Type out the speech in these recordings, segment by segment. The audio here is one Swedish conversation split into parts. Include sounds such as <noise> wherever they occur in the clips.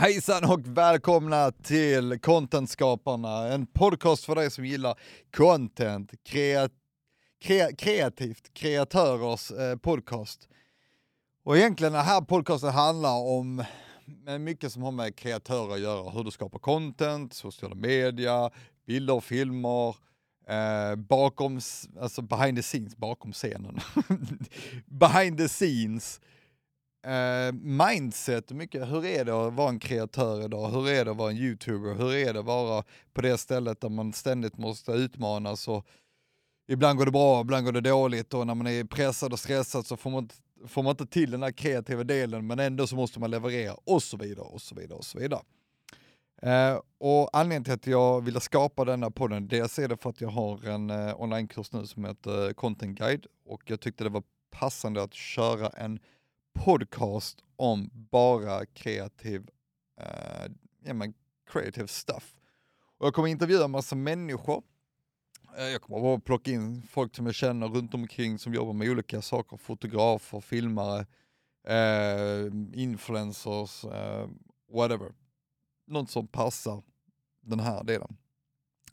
Hejsan och välkomna till Contentskaparna, en podcast för dig som gillar content, kreat kre kreativt, kreatörers eh, podcast. Och egentligen den här podcasten handlar om eh, mycket som har med kreatörer att göra, hur du skapar content, sociala media, bilder, och filmer, eh, bakom, alltså behind the scenes, bakom scenen. <laughs> behind the scenes Uh, mindset, mycket, hur är det att vara en kreatör idag? Hur är det att vara en youtuber? Hur är det att vara på det stället där man ständigt måste utmanas och ibland går det bra, ibland går det dåligt och när man är pressad och stressad så får man, inte, får man inte till den här kreativa delen men ändå så måste man leverera och så vidare och så vidare och så vidare. Uh, och anledningen till att jag ville skapa denna podden, dels är det för att jag har en uh, onlinekurs nu som heter Content Guide och jag tyckte det var passande att köra en podcast om bara kreativ, uh, ja, men creative stuff. Och jag kommer intervjua en massa människor. Uh, jag kommer bara plocka in folk som jag känner runt omkring som jobbar med olika saker, fotografer, filmare, uh, influencers, whatever. Något som passar den här delen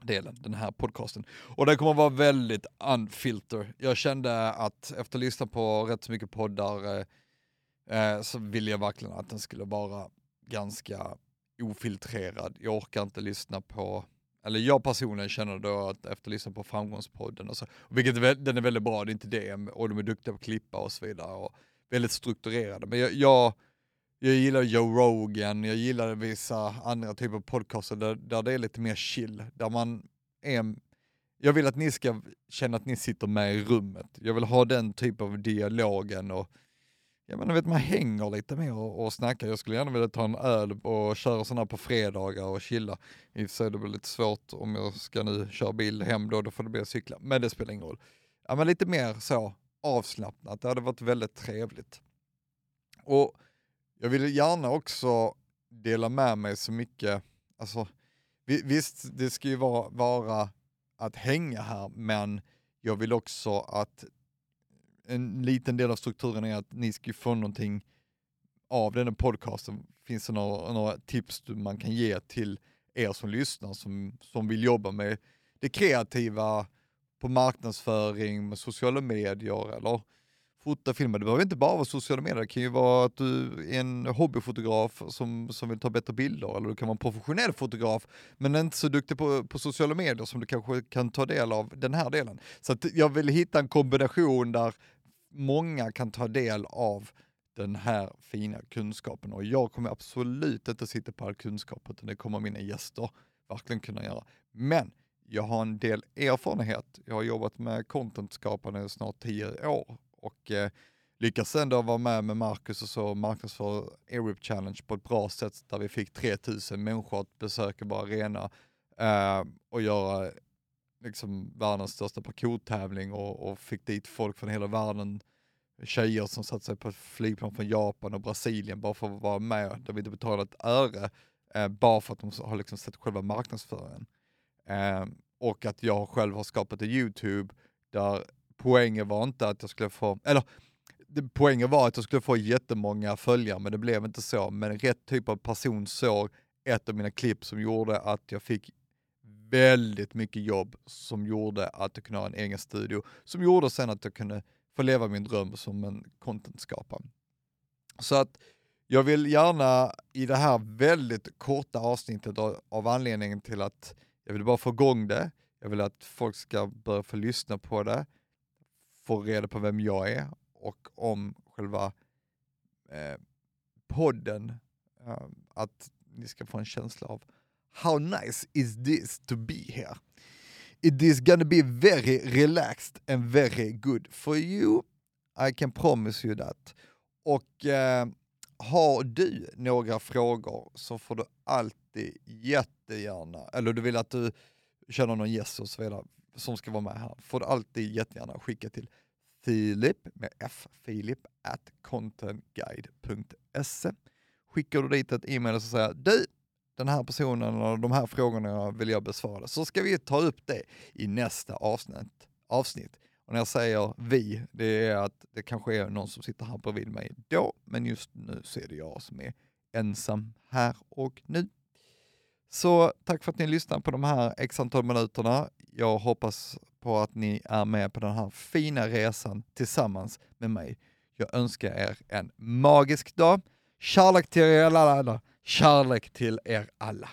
delen, den här podcasten. Och den kommer vara väldigt unfilter. Jag kände att efter att ha lyssnat på rätt så mycket poddar, eh, så ville jag verkligen att den skulle vara ganska ofiltrerad. Jag orkar inte lyssna på, eller jag personligen känner då att efter att lyssna på framgångspodden och så, vilket är, den är väldigt bra, det är inte det, och de är duktiga på att klippa och så vidare och väldigt strukturerade. Men jag, jag, jag gillar Joe Rogan, jag gillar vissa andra typer av podcaster där, där det är lite mer chill, där man är jag vill att ni ska känna att ni sitter med i rummet. Jag vill ha den typen av dialogen och Ja men du vet man hänger lite mer och, och snackar. Jag skulle gärna vilja ta en öl och köra sådana på fredagar och chilla. I och för sig är det väl lite svårt om jag ska nu köra bil hem då, då får det bli att cykla. Men det spelar ingen roll. Ja men lite mer så avslappnat, det hade varit väldigt trevligt. Och jag vill gärna också dela med mig så mycket, alltså visst det ska ju vara, vara att hänga här men jag vill också att en liten del av strukturen är att ni ska få någonting av den här podcasten. Finns det några, några tips man kan ge till er som lyssnar som, som vill jobba med det kreativa på marknadsföring, med sociala medier eller fota, filma. Det behöver inte bara vara sociala medier, det kan ju vara att du är en hobbyfotograf som, som vill ta bättre bilder, eller du kan vara en professionell fotograf men inte så duktig på, på sociala medier som du kanske kan ta del av den här delen. Så jag vill hitta en kombination där många kan ta del av den här fina kunskapen och jag kommer absolut inte sitta på all kunskap utan det kommer mina gäster verkligen kunna göra. Men jag har en del erfarenhet. Jag har jobbat med contentskapande i snart tio år och eh, lyckas ändå vara med med Marcus och så marknadsföra Europe Challenge på ett bra sätt där vi fick 3000 människor att besöka vår arena eh, och göra liksom världens största parkourtävling och, och fick dit folk från hela världen, tjejer som satte sig på ett flygplan från Japan och Brasilien bara för att vara med, där vi inte betalade ett öre, eh, bara för att de har liksom sett själva marknadsföringen. Eh, och att jag själv har skapat en YouTube där poängen var inte att jag skulle få, eller poängen var att jag skulle få jättemånga följare, men det blev inte så. Men rätt typ av person såg ett av mina klipp som gjorde att jag fick väldigt mycket jobb som gjorde att jag kunde ha en egen studio, som gjorde sen att jag kunde få leva min dröm som en contentskapare. Så att jag vill gärna i det här väldigt korta avsnittet av, av anledningen till att jag vill bara få igång det, jag vill att folk ska börja få lyssna på det, få reda på vem jag är och om själva eh, podden, eh, att ni ska få en känsla av how nice is this to be here? It is gonna be very relaxed and very good for you. I can promise you that. Och eh, har du några frågor så får du alltid jättegärna, eller du vill att du känner någon gäst och så vidare som ska vara med här, får du alltid jättegärna skicka till Filip med F, Filip at contentguide.se. Skickar du dit ett e-mail och så säger du, den här personen och de här frågorna vill jag besvara. Så ska vi ta upp det i nästa avsnitt. avsnitt. Och när jag säger vi, det är att det kanske är någon som sitter här bredvid mig då, men just nu så är det jag som är ensam här och nu. Så tack för att ni lyssnar på de här x antal minuterna. Jag hoppas på att ni är med på den här fina resan tillsammans med mig. Jag önskar er en magisk dag. Kärlek till er alla. Kärlek till er alla.